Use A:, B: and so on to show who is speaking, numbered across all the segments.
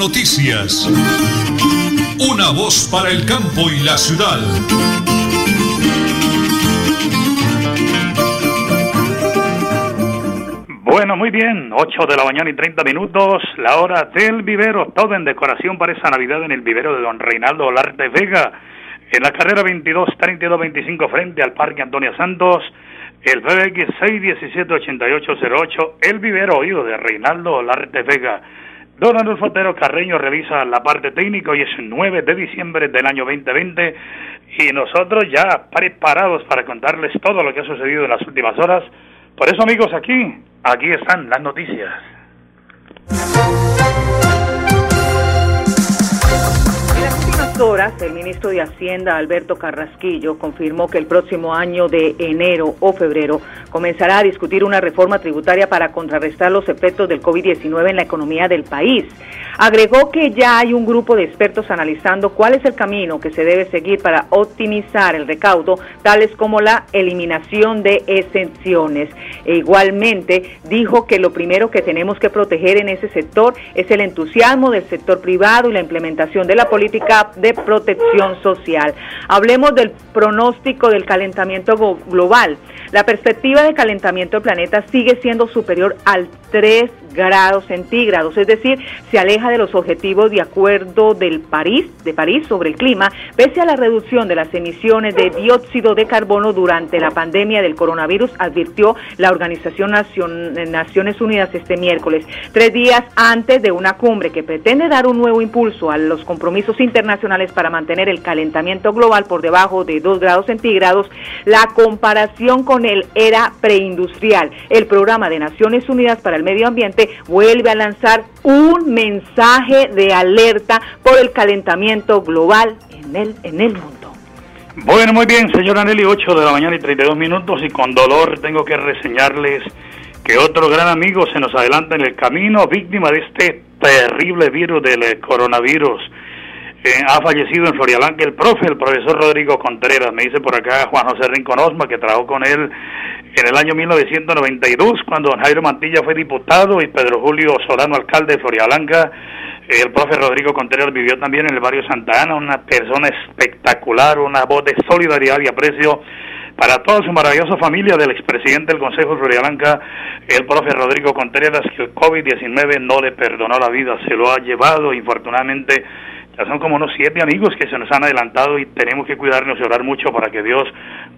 A: Noticias. Una voz para el campo y la ciudad.
B: Bueno, muy bien, 8 de la mañana y 30 minutos, la hora del vivero, todo en decoración para esa Navidad en el vivero de don Reinaldo Olarte Vega, en la carrera 22 3225 frente al Parque Antonio Santos, el PBX 617-8808, el vivero oído de Reinaldo Olarte Vega. Don Adolfo Otero Carreño revisa la parte técnica y es 9 de diciembre del año 2020 y nosotros ya preparados para contarles todo lo que ha sucedido en las últimas horas. Por eso amigos, aquí, aquí están las noticias.
C: El ministro de Hacienda, Alberto Carrasquillo, confirmó que el próximo año de enero o febrero comenzará a discutir una reforma tributaria para contrarrestar los efectos del COVID-19 en la economía del país. Agregó que ya hay un grupo de expertos analizando cuál es el camino que se debe seguir para optimizar el recaudo, tales como la eliminación de exenciones. E igualmente dijo que lo primero que tenemos que proteger en ese sector es el entusiasmo del sector privado y la implementación de la política de protección social. Hablemos del pronóstico del calentamiento global. La perspectiva de calentamiento del planeta sigue siendo superior al 3 grados centígrados, es decir, se aleja de los objetivos de acuerdo del París, de París sobre el clima, pese a la reducción de las emisiones de dióxido de carbono durante la pandemia del coronavirus, advirtió la Organización Naciones Unidas este miércoles, tres días antes de una cumbre que pretende dar un nuevo impulso a los compromisos internacionales para mantener el calentamiento global por debajo de 2 grados centígrados, la comparación con el era preindustrial, el programa de Naciones Unidas para el Medio Ambiente vuelve a lanzar un mensaje de alerta por el calentamiento global en el, en el mundo.
B: Bueno, muy bien, señora Nelly, 8 de la mañana y 32 minutos y con dolor tengo que reseñarles que otro gran amigo se nos adelanta en el camino, víctima de este terrible virus del coronavirus. Ha fallecido en Florialanca el profe, el profesor Rodrigo Contreras. Me dice por acá Juan José Rincón Osma, que trabajó con él en el año 1992, cuando Jairo Mantilla fue diputado y Pedro Julio Solano, alcalde de Florialanca. El profe Rodrigo Contreras vivió también en el barrio Santa Ana, una persona espectacular, una voz de solidaridad y aprecio para toda su maravillosa familia del expresidente del Consejo de Florialanca, el profe Rodrigo Contreras, que el COVID-19 no le perdonó la vida, se lo ha llevado, infortunadamente ya son como unos siete amigos que se nos han adelantado y tenemos que cuidarnos y orar mucho para que Dios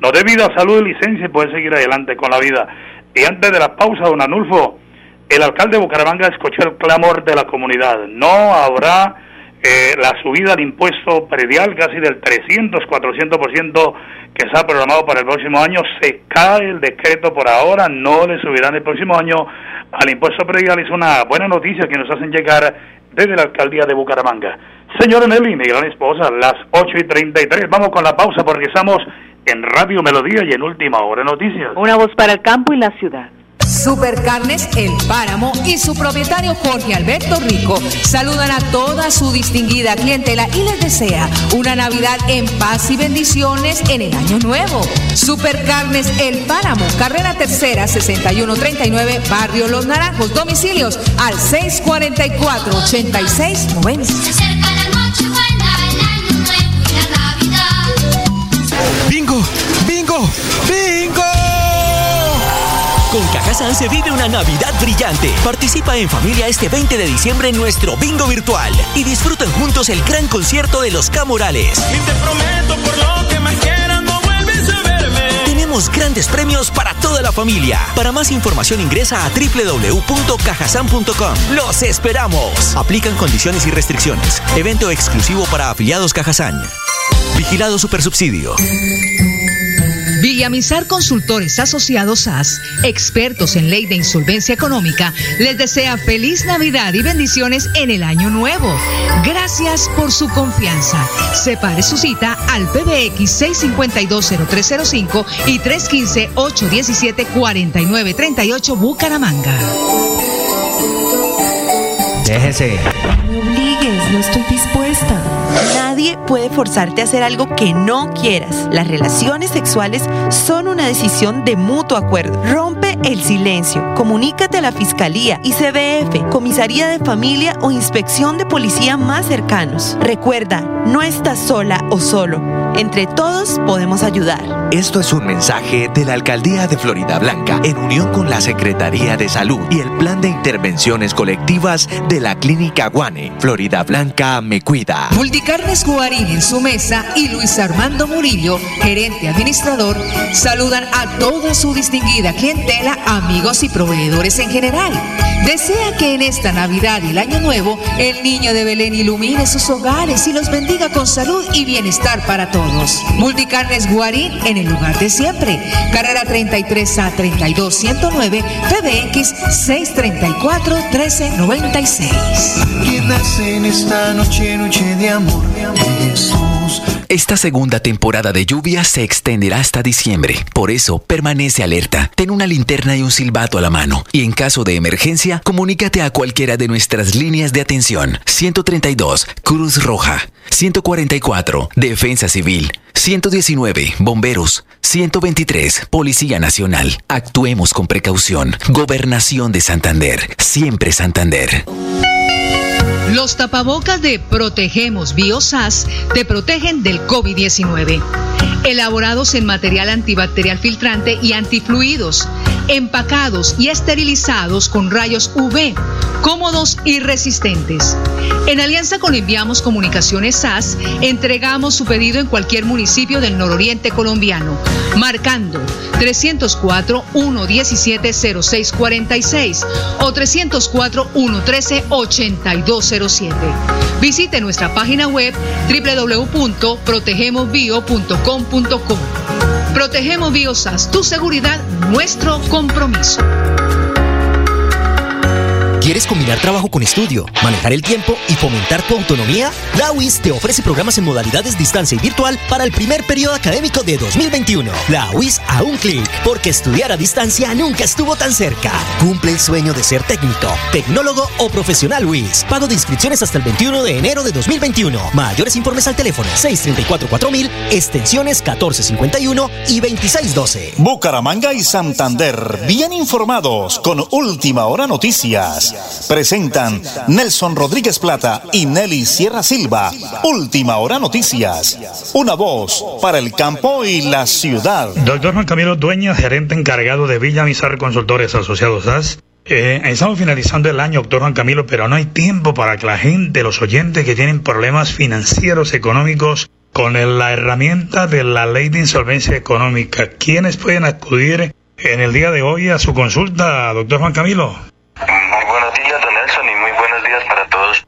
B: nos dé vida, salud y licencia y poder seguir adelante con la vida. Y antes de la pausa, don Anulfo, el alcalde de Bucaramanga escuchó el clamor de la comunidad. No habrá eh, la subida de impuesto predial casi del 300, 400% que está programado para el próximo año. Se cae el decreto por ahora, no le subirán el próximo año al impuesto predial. Es una buena noticia que nos hacen llegar desde la alcaldía de Bucaramanga. Señora Nelly, mi gran esposa, las 8 y 33. Vamos con la pausa porque estamos en Radio Melodía y en Última Hora Noticias.
C: Una voz para el campo y la ciudad.
D: Supercarnes El Páramo y su propietario Jorge Alberto Rico saludan a toda su distinguida clientela y les desea una Navidad en paz y bendiciones en el año nuevo. Supercarnes El Páramo, carrera tercera 6139, Barrio Los Naranjos, domicilios al 644 8690.
E: Cajazán se vive una Navidad brillante. Participa en familia este 20 de diciembre en nuestro bingo virtual y disfruten juntos el gran concierto de los Camorales.
F: Y te prometo por lo que más quieras no vuelves a verme.
E: Tenemos grandes premios para toda la familia. Para más información ingresa a www.cajasan.com. ¡Los esperamos! Aplican condiciones y restricciones. Evento exclusivo para afiliados Cajazán. Vigilado Supersubsidio.
D: Villamizar Consultores Asociados AS, expertos en ley de insolvencia económica, les desea feliz Navidad y bendiciones en el año nuevo. Gracias por su confianza. Separe su cita al PBX 6520305 y 315-817-4938 Bucaramanga.
G: Déjese.
H: No me obligues, no estoy dispuesta. Nadie puede forzarte a hacer algo que no quieras. Las relaciones sexuales son una decisión de mutuo acuerdo. Rompe el silencio. Comunícate a la Fiscalía, ICBF, Comisaría de Familia o Inspección de Policía más cercanos. Recuerda, no estás sola o solo. Entre todos podemos ayudar.
I: Esto es un mensaje de la Alcaldía de Florida Blanca en unión con la Secretaría de Salud y el Plan de Intervenciones Colectivas de la Clínica Guane. Florida Blanca me cuida.
D: Multicarnes Guarín en su mesa y Luis Armando Murillo, gerente administrador, saludan a toda su distinguida clientela, amigos y proveedores en general. Desea que en esta Navidad y el Año Nuevo el niño de Belén ilumine sus hogares y los bendiga con salud y bienestar para todos. Multicarnes Guarín en el lugar de siempre. Carrera 33 a 32 109 PBX 634 1396.
F: Que nace en esta noche, noche de amor, Jesús.
E: Esta segunda temporada de lluvia se extenderá hasta diciembre. Por eso, permanece alerta. Ten una linterna y un silbato a la mano. Y en caso de emergencia, comunícate a cualquiera de nuestras líneas de atención. 132, Cruz Roja. 144, Defensa Civil. 119, Bomberos. 123, Policía Nacional. Actuemos con precaución. Gobernación de Santander. Siempre Santander.
D: Los tapabocas de Protegemos Biosas te protegen del COVID-19. Elaborados en material antibacterial filtrante y antifluidos, empacados y esterilizados con rayos UV, cómodos y resistentes. En alianza con Enviamos Comunicaciones SAS, entregamos su pedido en cualquier municipio del nororiente colombiano, marcando 304-117-0646 o 304-113-8207. Visite nuestra página web www.protegemosbio.com.co. Protegemos Biosas, tu seguridad, nuestro compromiso.
J: ¿Quieres combinar trabajo con estudio, manejar el tiempo y fomentar tu autonomía? La UIS te ofrece programas en modalidades distancia y virtual para el primer periodo académico de 2021. La UIS a un clic, porque estudiar a distancia nunca estuvo tan cerca. Cumple el sueño de ser técnico, tecnólogo o profesional UIS. Pago de inscripciones hasta el 21 de enero de 2021. Mayores informes al teléfono 634-4000, extensiones 1451 y 2612.
K: Bucaramanga y Santander, bien informados con Última Hora Noticias. Presentan Nelson Rodríguez Plata y Nelly Sierra Silva. Última Hora Noticias. Una voz para el campo y la ciudad.
B: Doctor Juan Camilo Dueña, gerente encargado de Villa Mizar Consultores Asociados SAS. Eh, estamos finalizando el año, doctor Juan Camilo, pero no hay tiempo para que la gente, los oyentes que tienen problemas financieros, económicos, con la herramienta de la ley de insolvencia económica, ¿quiénes pueden acudir en el día de hoy a su consulta, doctor Juan Camilo?
L: Muy buenos días, don Nelson, y muy buenos días para todos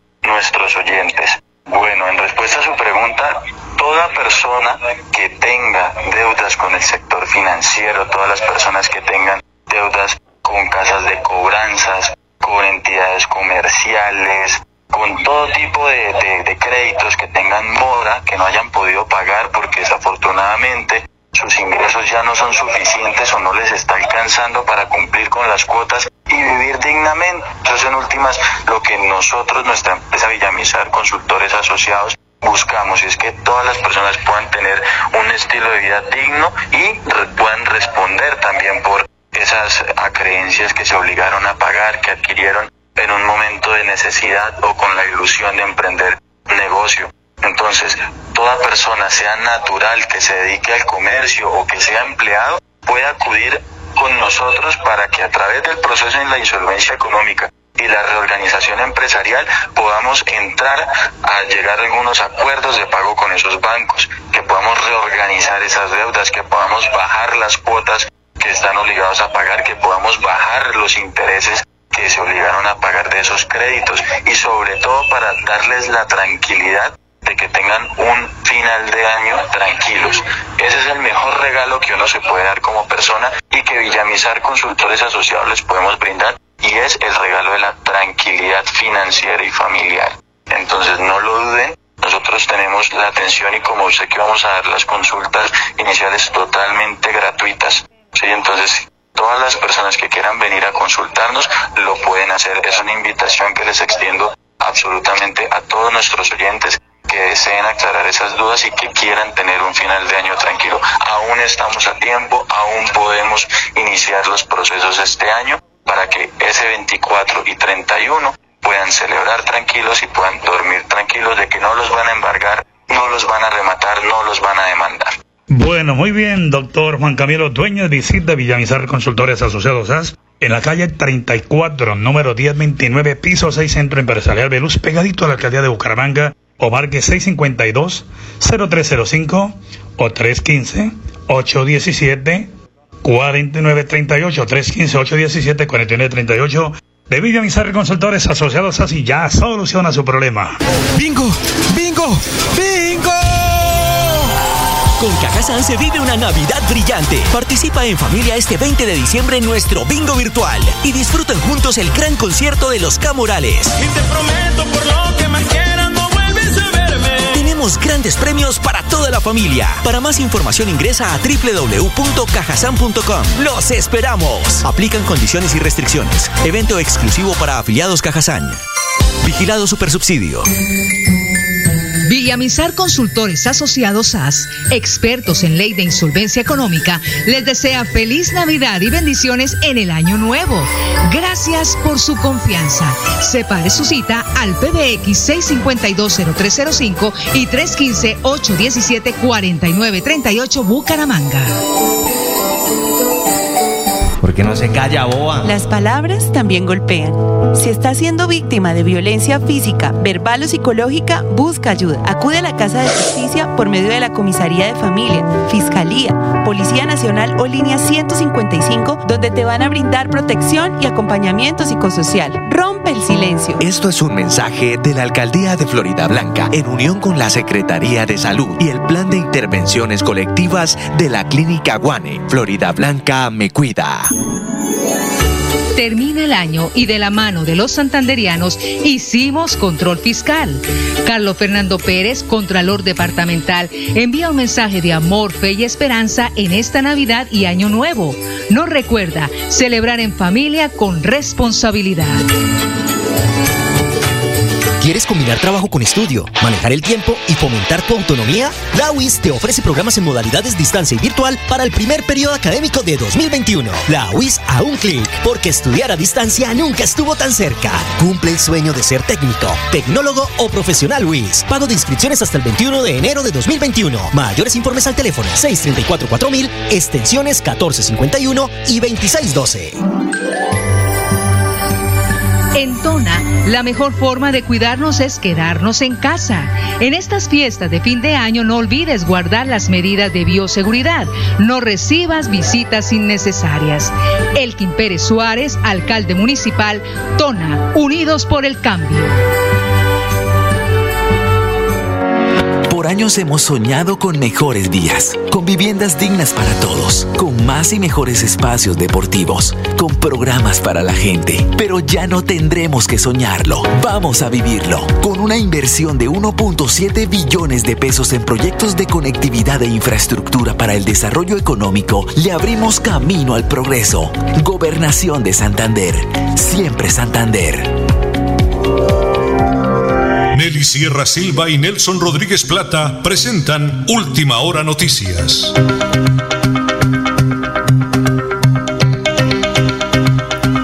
L: oyentes. Bueno, en respuesta a su pregunta, toda persona que tenga deudas con el sector financiero, todas las personas que tengan deudas con casas de cobranzas, con entidades comerciales, con todo tipo de, de- de créditos que tengan mora, que no hayan podido pagar porque desafortunadamente sus ingresos ya no son suficientes o no les está alcanzando para cumplir con las cuotas y vivir dignamente. Eso es en últimas lo que nosotros, nuestra empresa Villamizar Consultores Asociados, buscamos y es que todas las personas puedan tener un estilo de vida digno y puedan responder también por esas acreencias que se obligaron a pagar, que adquirieron en un momento de necesidad o con la ilusión de emprender negocio. Entonces, toda persona, sea natural, que se dedique al comercio o que sea empleado, puede acudir con nosotros para que a través del proceso en la insolvencia económica y la reorganización empresarial podamos entrar a llegar a algunos acuerdos de pago con esos bancos, que podamos reorganizar esas deudas, que podamos bajar las cuotas que están obligados a pagar, que podamos bajar los intereses que se obligaron a pagar de esos créditos y sobre todo para darles la tranquilidad de que tengan un final de año tranquilos. Ese es el mejor regalo que uno se puede dar como persona y que Villamizar Consultores Asociados les podemos brindar y es el regalo de la tranquilidad financiera y familiar. Entonces no lo duden, nosotros tenemos la atención y como sé que vamos a dar las consultas iniciales totalmente gratuitas. Entonces todas las personas que quieran venir a consultarnos lo pueden hacer. Es una invitación que les extiendo absolutamente a todos nuestros oyentes que deseen aclarar esas dudas y que quieran tener un final de año tranquilo. Aún estamos a tiempo, aún podemos iniciar los procesos este año para que ese 24 y 31 puedan celebrar tranquilos y puedan dormir tranquilos de que no los van a embargar, no los van a rematar, no los van a demandar.
B: Bueno, muy bien, doctor Juan Camilo, dueño de visita Villamizar Consultores Asociados AS, en la calle 34, número 1029, piso 6, Centro Empresarial Veluz, pegadito a la alcaldía de Bucaramanga, o marque 652-0305 o 315-817. 4938 315 817 4938 de Villamizar Consultores Asociados así ya soluciona su problema.
G: ¡Bingo! ¡Bingo! ¡Bingo!
J: Con Cajazán se vive una Navidad brillante. Participa en familia este 20 de diciembre en nuestro bingo virtual y disfruten juntos el gran concierto de los Camorales.
M: Y te prometo por lo que más quieras
J: Grandes premios para toda la familia. Para más información ingresa a www.cajasan.com. ¡Los esperamos! Aplican condiciones y restricciones. Evento exclusivo para afiliados Cajazán. Vigilado Supersubsidio.
D: Villamizar Consultores Asociados AS, expertos en ley de insolvencia económica, les desea feliz Navidad y bendiciones en el año nuevo. Gracias por su confianza. Separe su cita al PBX 6520305 y 315-817-4938 Bucaramanga.
G: ¿Por qué no se calla, boba?
H: Las palabras también golpean. Si estás siendo víctima de violencia física, verbal o psicológica, busca ayuda. Acude a la Casa de Justicia por medio de la Comisaría de Familia, Fiscalía, Policía Nacional o Línea 155, donde te van a brindar protección y acompañamiento psicosocial. Rompe el silencio.
I: Esto es un mensaje de la Alcaldía de Florida Blanca en unión con la Secretaría de Salud y el Plan de Intervenciones Colectivas de la Clínica Guane. Florida Blanca me cuida.
D: Termina el año y de la mano de los santanderianos hicimos control fiscal. Carlos Fernando Pérez, Contralor Departamental, envía un mensaje de amor, fe y esperanza en esta Navidad y Año Nuevo. Nos recuerda celebrar en familia con responsabilidad.
J: ¿Quieres combinar trabajo con estudio, manejar el tiempo y fomentar tu autonomía? La UIS te ofrece programas en modalidades distancia y virtual para el primer periodo académico de 2021. La UIS a un clic, porque estudiar a distancia nunca estuvo tan cerca. Cumple el sueño de ser técnico, tecnólogo o profesional UIS. Pago de inscripciones hasta el 21 de enero de 2021. Mayores informes al teléfono 634-4000, extensiones 1451 y 2612.
D: En Tona, la mejor forma de cuidarnos es quedarnos en casa. En estas fiestas de fin de año no olvides guardar las medidas de bioseguridad. No recibas visitas innecesarias. Elkin Pérez Suárez, alcalde municipal, Tona, Unidos por el Cambio.
E: Por años hemos soñado con mejores días, con viviendas dignas para todos, con más y mejores espacios deportivos, con programas para la gente. Pero ya no tendremos que soñarlo, vamos a vivirlo. Con una inversión de 1.7 billones de pesos en proyectos de conectividad e infraestructura para el desarrollo económico, le abrimos camino al progreso. Gobernación de Santander, siempre Santander.
A: Nelly Sierra Silva y Nelson Rodríguez Plata presentan Última Hora Noticias.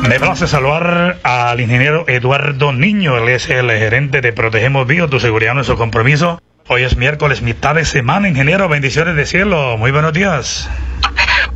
B: Me place saludar al ingeniero Eduardo Niño, él es el gerente de Protegemos Bio, tu seguridad, nuestro compromiso. Hoy es miércoles, mitad de semana, ingeniero, bendiciones de cielo, muy buenos días.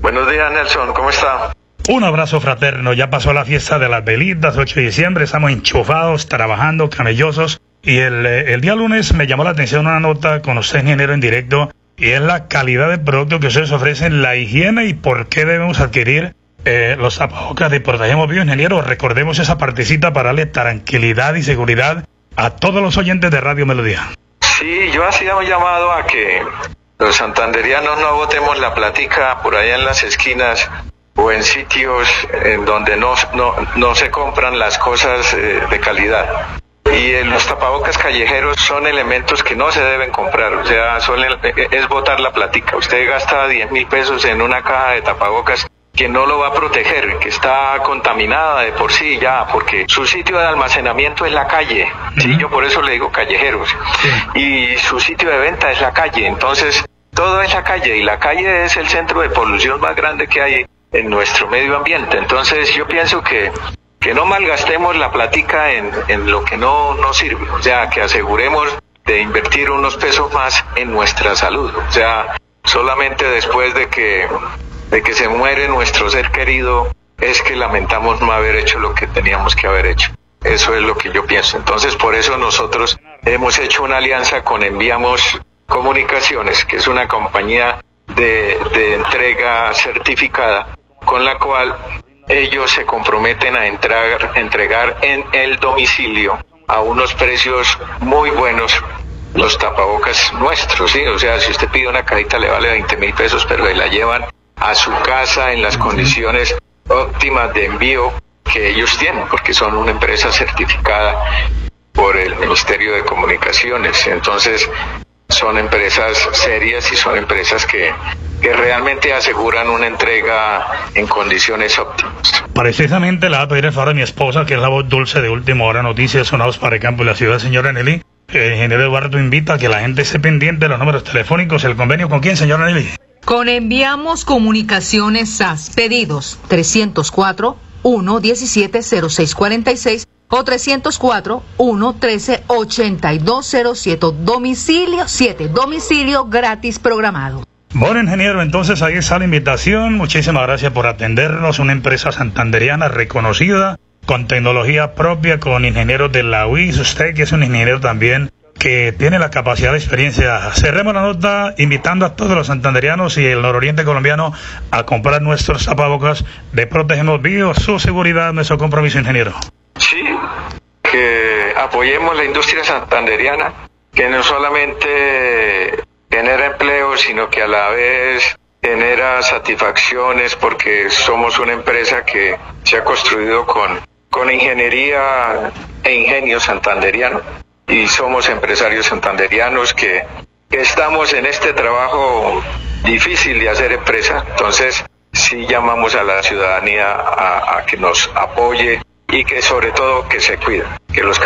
L: Buenos días, Nelson, ¿cómo está?
B: Un abrazo fraterno, ya pasó la fiesta de las velitas, 8 de diciembre, estamos enchufados, trabajando, camellosos. Y el, eh, el día lunes me llamó la atención una nota con usted, ingeniero, en directo, y es la calidad del producto que ustedes ofrecen, la higiene y por qué debemos adquirir eh, los tapabocas de Protegemos Bio, ingeniero. Recordemos esa partecita para darle tranquilidad y seguridad a todos los oyentes de Radio Melodía.
L: Sí, yo hacía un llamado a que los santanderianos no botemos la platica por allá en las esquinas o en sitios en donde no, no, no se compran las cosas eh, de calidad. Y los tapabocas callejeros son elementos que no se deben comprar, o sea, son el- eh, es botar la platica. Usted gasta 10 mil pesos en una caja de tapabocas
N: que no lo va a proteger, que está contaminada de por sí ya, porque su sitio de almacenamiento es la calle, ¿sí? yo por eso le digo callejeros, y su sitio de venta es la calle, entonces todo es la calle y la calle es el centro de polución más grande que hay en nuestro medio ambiente, entonces yo pienso que que no malgastemos la platica en, en lo que no nos sirve, o sea, que aseguremos de invertir unos pesos más en nuestra salud, o sea, solamente después de que de que se muere nuestro ser querido, es que lamentamos no haber hecho lo que teníamos que haber hecho. Eso es lo que yo pienso. Entonces, por eso nosotros hemos hecho una alianza con Enviamos Comunicaciones, que es una compañía de, de entrega certificada, con la cual ellos se comprometen a entrar, entregar en el domicilio a unos precios muy buenos los tapabocas nuestros, ¿sí? O sea, si usted pide una cajita le vale 20 mil pesos, pero la llevan a su casa en las condiciones óptimas de envío que ellos tienen, porque son una empresa certificada por el Ministerio de Comunicaciones. Entonces, son empresas serias y son empresas que, que realmente aseguran una entrega en condiciones óptimas.
B: Precisamente la va a pedir el favor de mi esposa, que es la voz dulce de Última Hora Noticias Sonados para el Campo y la Ciudad, señora Nelly. El ingeniero Eduardo invita a que la gente esté pendiente de los números telefónicos. ¿El convenio con quién, señora Nelly?
D: Con Enviamos Comunicaciones SAS. Pedidos 304 117 0646 o 304 113 8207. Domicilio 7. Domicilio gratis programado.
B: Bueno, ingeniero, entonces ahí está la invitación. Muchísimas gracias por atendernos. Una empresa santanderiana reconocida, con tecnología propia, con ingenieros de la UIS. Usted que es un ingeniero también que tiene la capacidad de experiencia. Cerremos la nota invitando a todos los santanderianos y el nororiente colombiano a comprar nuestros zapabocas de Protegemos Bio, su seguridad, nuestro compromiso, ingeniero.
N: Sí, que apoyemos la industria santanderiana, que no solamente genera empleo, sino que a la vez genera satisfacciones porque somos una empresa que se ha construido con, con ingeniería e ingenio santanderiano y somos empresarios santanderianos que, estamos en este trabajo difícil de hacer empresa. Entonces, sí llamamos a la ciudadanía a que nos apoye y que sobre todo que se cuide, que los,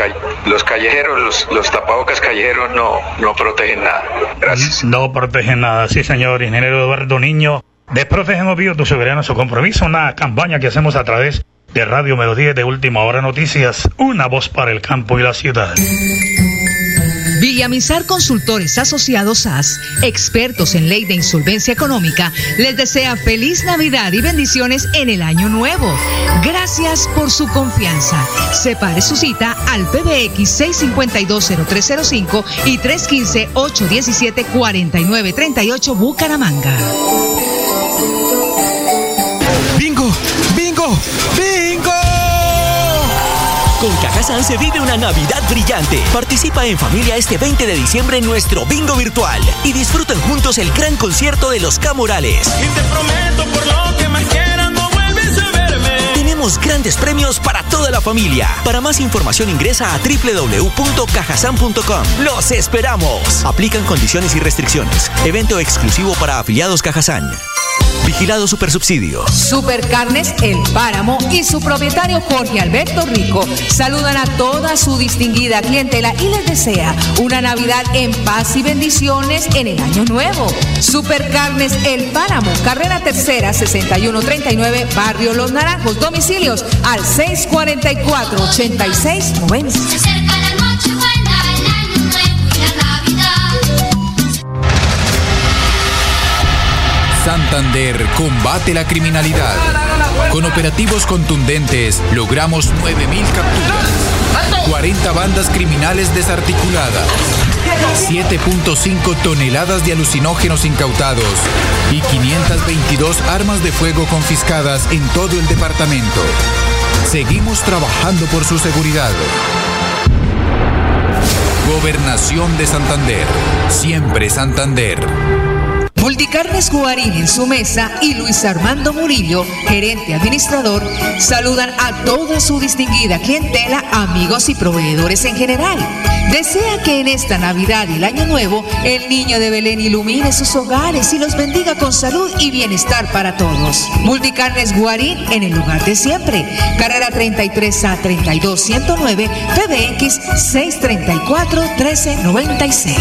N: callejeros, los, tapabocas callejeros no, no protegen nada. Gracias.
B: No protegen nada, sí señor, ingeniero Eduardo Niño. De Protegemos Bio, tu soberano, su compromiso, una campaña que hacemos a través de Radio Melodía de Última Hora Noticias, una voz para el campo y la ciudad.
D: Villamizar Consultores Asociados AS, expertos en ley de insolvencia económica, les desea feliz Navidad y bendiciones en el año nuevo. Gracias por su confianza. Separe su cita al PBX 6520305 y 315-817-4938 Bucaramanga.
J: ¡Bingo! ¡Bingo! ¡Bingo! Cajazán se vive una Navidad brillante. Participa en familia este 20 de diciembre en nuestro bingo virtual y disfruten juntos el gran concierto de los Camorales.
M: Y te prometo por lo que más quieras no vuelves a verme.
J: Tenemos grandes premios para toda la familia. Para más información ingresa a www.cajasan.com. ¡Los esperamos! Aplican condiciones y restricciones. Evento exclusivo para afiliados Cajazán. Vigilado Supersubsidio.
D: Supercarnes El Páramo y su propietario Jorge Alberto Rico saludan a toda su distinguida clientela y les desea una Navidad en paz y bendiciones en el año nuevo. Supercarnes El Páramo, carrera tercera 6139, Barrio Los Naranjos, domicilios al 644 8690.
O: Santander combate la criminalidad. Con operativos contundentes logramos 9.000 capturas, 40 bandas criminales desarticuladas, 7.5 toneladas de alucinógenos incautados y 522 armas de fuego confiscadas en todo el departamento. Seguimos trabajando por su seguridad. Gobernación de Santander. Siempre Santander.
D: Multicarnes Guarín en su mesa y Luis Armando Murillo, gerente administrador, saludan a toda su distinguida clientela, amigos y proveedores en general. Desea que en esta Navidad y el Año Nuevo el niño de Belén ilumine sus hogares y los bendiga con salud y bienestar para todos. Multicarnes Guarín en el lugar de siempre. Carrera 33 a 32 109 PBX 634 1396.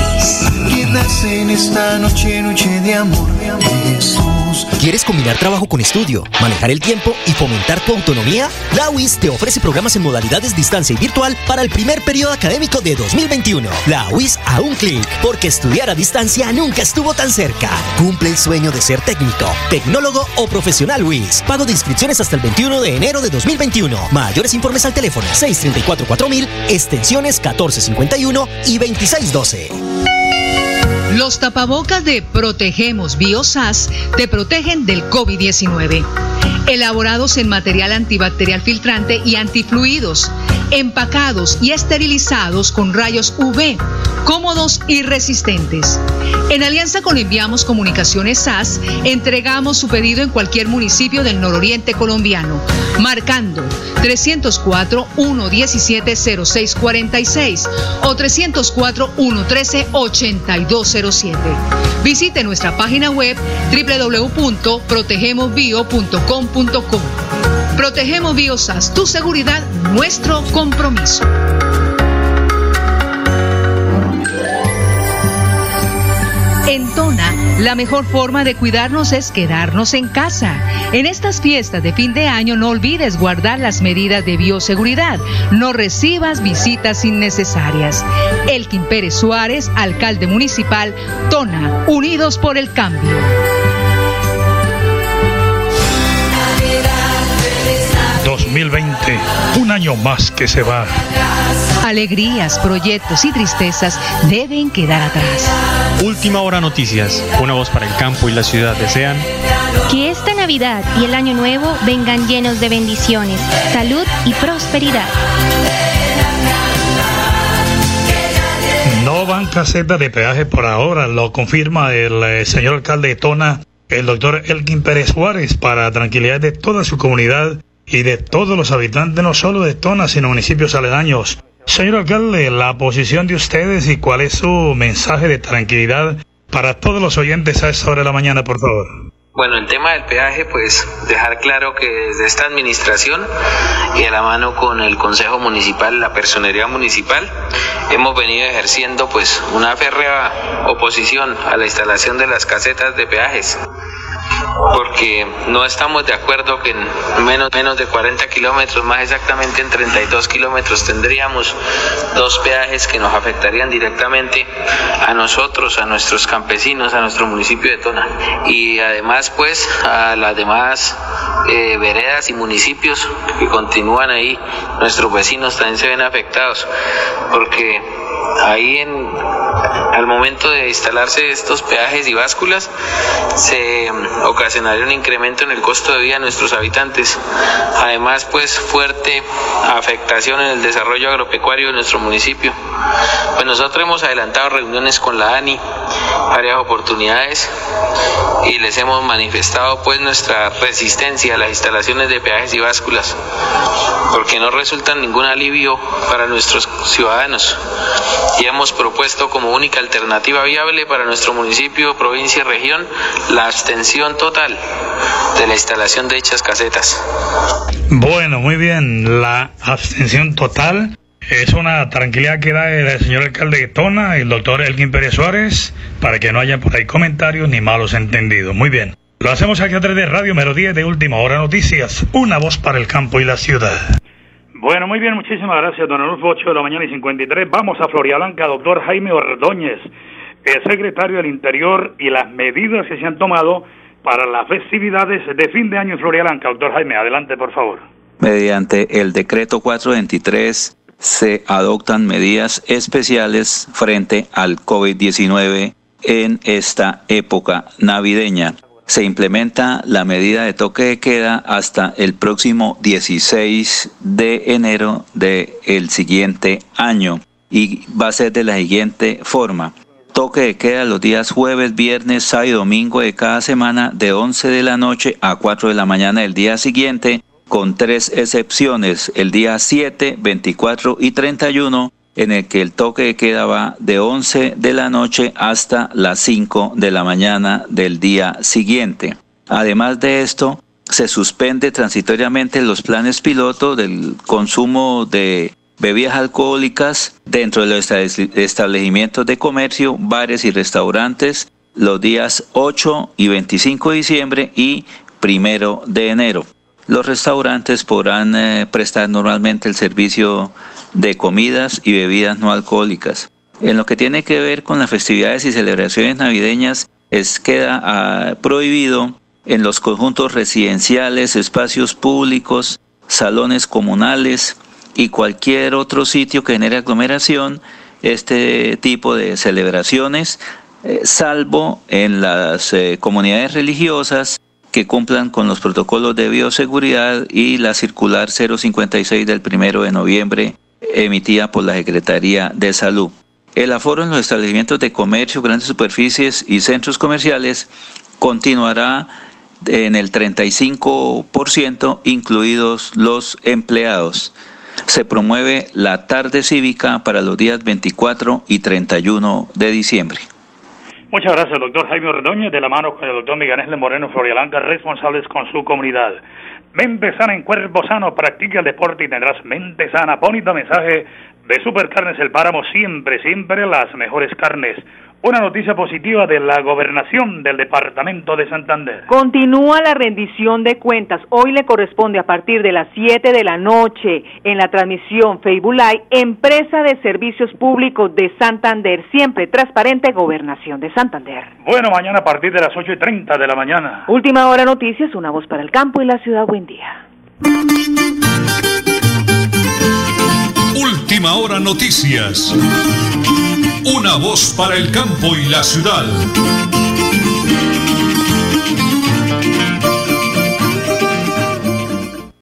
F: ¿Quién nace en esta noche, noche de amor de Jesús?
J: ¿Quieres combinar trabajo con estudio, manejar el tiempo y fomentar tu autonomía? La UIS te ofrece programas en modalidades distancia y virtual para el primer periodo académico de 2021. La UIS a un clic, porque estudiar a distancia nunca estuvo tan cerca. Cumple el sueño de ser técnico, tecnólogo o profesional UIS. Pago de inscripciones hasta el 21 de enero de 2021. Mayores informes al teléfono 634-4000, extensiones 1451 y 2612.
D: Los tapabocas de Protegemos Biosas te protegen del COVID-19. Elaborados en material antibacterial filtrante y antifluidos, empacados y esterilizados con rayos UV, cómodos y resistentes. En alianza con Enviamos Comunicaciones SAS, entregamos su pedido en cualquier municipio del nororiente colombiano, marcando 304-117-0646 o 304-113-8207. Visite nuestra página web www.protegemosbio.com.co. Protegemos Biosas, tu seguridad, nuestro compromiso. En Tona, la mejor forma de cuidarnos es quedarnos en casa. En estas fiestas de fin de año no olvides guardar las medidas de bioseguridad. No recibas visitas innecesarias. Elkin Pérez Suárez, alcalde municipal, Tona, Unidos por el Cambio.
B: 2020, un año más que se va.
D: Alegrías, proyectos y tristezas deben quedar atrás.
P: Última hora noticias, una voz para el campo y la ciudad desean
Q: que esta Navidad y el Año Nuevo vengan llenos de bendiciones, salud y prosperidad.
B: No van casetas de peaje por ahora, lo confirma el eh, señor alcalde de Tona, el doctor Elkin Pérez Suárez, para tranquilidad de toda su comunidad y de todos los habitantes, no solo de Tona, sino municipios aledaños. Señor alcalde, la posición de ustedes y cuál es su mensaje de tranquilidad para todos los oyentes a esta hora de la mañana, por favor.
R: Bueno, el tema del peaje, pues dejar claro que desde esta administración y a la mano con el Consejo Municipal, la Personería Municipal, hemos venido ejerciendo pues una férrea oposición a la instalación de las casetas de peajes porque no estamos de acuerdo que en menos, menos de 40 kilómetros, más exactamente en 32 kilómetros, tendríamos dos peajes que nos afectarían directamente a nosotros, a nuestros campesinos, a nuestro municipio de Tona. Y además pues a las demás eh, veredas y municipios que continúan ahí, nuestros vecinos también se ven afectados porque ahí en al momento de instalarse estos peajes y básculas se ocasionaría un incremento en el costo de vida de nuestros habitantes. Además, pues fuerte afectación en el desarrollo agropecuario de nuestro municipio. Pues nosotros hemos adelantado reuniones con la ANI, varias oportunidades y les hemos manifestado pues nuestra resistencia a las instalaciones de peajes y básculas porque no resultan ningún alivio para nuestros ciudadanos y hemos propuesto como única alternativa viable para nuestro municipio, provincia y región la abstención total de la instalación de dichas casetas.
B: Bueno, muy bien, la abstención total es una tranquilidad que da el señor alcalde de Tona, el doctor Elgin Pérez Suárez, para que no haya por ahí comentarios ni malos entendidos. Muy bien. Lo hacemos aquí a través de Radio Melodía de Última Hora Noticias, una voz para el campo y la ciudad. Bueno, muy bien, muchísimas gracias, don Anulfo, 8 de la mañana y 53. Vamos a Floria Blanca, doctor Jaime Ordóñez, el secretario del Interior y las medidas que se han tomado para las festividades de fin de año en Floria Blanca. Doctor Jaime, adelante, por favor.
S: Mediante el decreto 423 se adoptan medidas especiales frente al COVID-19 en esta época navideña. Se implementa la medida de toque de queda hasta el próximo 16 de enero del el siguiente año y va a ser de la siguiente forma. Toque de queda los días jueves, viernes, sábado y domingo de cada semana de 11 de la noche a 4 de la mañana del día siguiente, con tres excepciones, el día 7, 24 y 31, en el que el toque de queda va de 11 de la noche hasta las 5 de la mañana del día siguiente. Además de esto, se suspende transitoriamente los planes piloto del consumo de bebidas alcohólicas dentro de los establecimientos de comercio, bares y restaurantes los días 8 y 25 de diciembre y primero de enero. Los restaurantes podrán eh, prestar normalmente el servicio de comidas y bebidas no alcohólicas. En lo que tiene que ver con las festividades y celebraciones navideñas, es queda ah, prohibido en los conjuntos residenciales, espacios públicos, salones comunales y cualquier otro sitio que genere aglomeración este tipo de celebraciones, eh, salvo en las eh, comunidades religiosas que cumplan con los protocolos de bioseguridad y la circular 056 del primero de noviembre emitida por la Secretaría de Salud. El aforo en los establecimientos de comercio, grandes superficies y centros comerciales continuará en el 35%, incluidos los empleados. Se promueve la tarde cívica para los días 24 y 31 de diciembre.
B: Muchas gracias, doctor Jaime Redoñez, de la mano con el doctor Miguel Ángel Moreno Florialanga, responsables con su comunidad. Mente sana en cuerpo sano, practica el deporte y tendrás mente sana. Bonito mensaje de Supercarnes El Páramo, siempre, siempre las mejores carnes. Una noticia positiva de la gobernación del departamento de Santander.
C: Continúa la rendición de cuentas. Hoy le corresponde a partir de las 7 de la noche en la transmisión Facebook Live, Empresa de Servicios Públicos de Santander, siempre transparente, Gobernación de Santander.
B: Bueno, mañana a partir de las 8 y 30 de la mañana.
C: Última hora noticias, una voz para el campo y la ciudad. Buen día.
A: Última hora noticias. Una voz para el campo y la ciudad.